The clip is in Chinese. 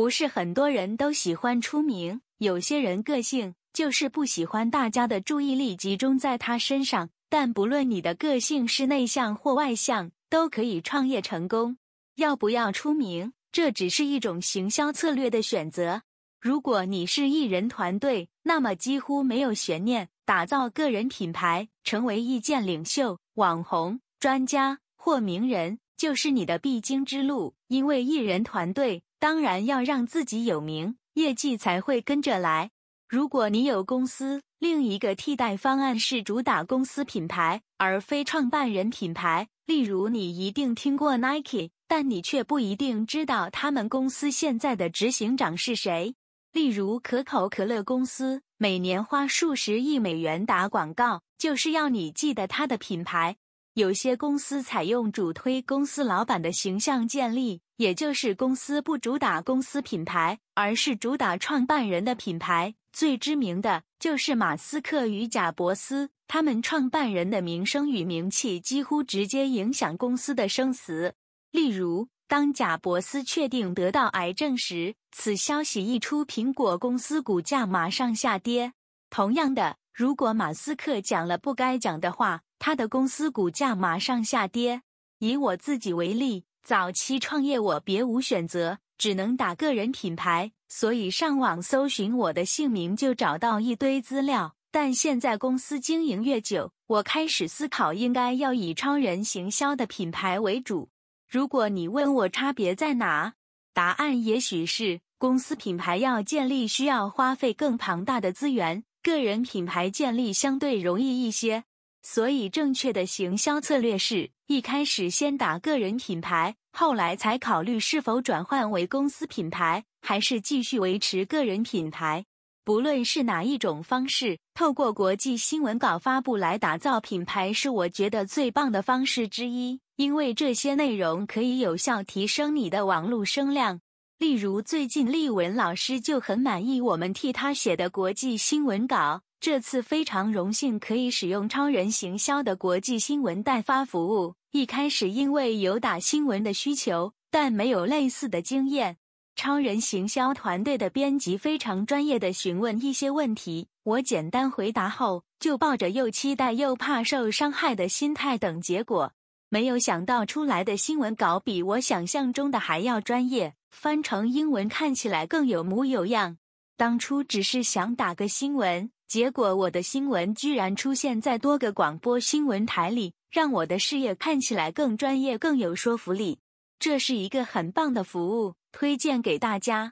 不是很多人都喜欢出名，有些人个性就是不喜欢大家的注意力集中在他身上。但不论你的个性是内向或外向，都可以创业成功。要不要出名，这只是一种行销策略的选择。如果你是艺人团队，那么几乎没有悬念，打造个人品牌，成为意见领袖、网红、专家或名人，就是你的必经之路。因为艺人团队。当然要让自己有名，业绩才会跟着来。如果你有公司，另一个替代方案是主打公司品牌，而非创办人品牌。例如，你一定听过 Nike，但你却不一定知道他们公司现在的执行长是谁。例如，可口可乐公司每年花数十亿美元打广告，就是要你记得它的品牌。有些公司采用主推公司老板的形象建立。也就是公司不主打公司品牌，而是主打创办人的品牌。最知名的就是马斯克与贾伯斯，他们创办人的名声与名气几乎直接影响公司的生死。例如，当贾伯斯确定得到癌症时，此消息一出，苹果公司股价马上下跌。同样的，如果马斯克讲了不该讲的话，他的公司股价马上下跌。以我自己为例。早期创业，我别无选择，只能打个人品牌，所以上网搜寻我的姓名就找到一堆资料。但现在公司经营越久，我开始思考应该要以超人行销的品牌为主。如果你问我差别在哪，答案也许是公司品牌要建立需要花费更庞大的资源，个人品牌建立相对容易一些。所以，正确的行销策略是一开始先打个人品牌，后来才考虑是否转换为公司品牌，还是继续维持个人品牌。不论是哪一种方式，透过国际新闻稿发布来打造品牌，是我觉得最棒的方式之一，因为这些内容可以有效提升你的网络声量。例如，最近立文老师就很满意我们替他写的国际新闻稿。这次非常荣幸可以使用超人行销的国际新闻代发服务。一开始因为有打新闻的需求，但没有类似的经验。超人行销团队的编辑非常专业的询问一些问题，我简单回答后，就抱着又期待又怕受伤害的心态等结果。没有想到出来的新闻稿比我想象中的还要专业，翻成英文看起来更有模有样。当初只是想打个新闻。结果，我的新闻居然出现在多个广播新闻台里，让我的事业看起来更专业、更有说服力。这是一个很棒的服务，推荐给大家。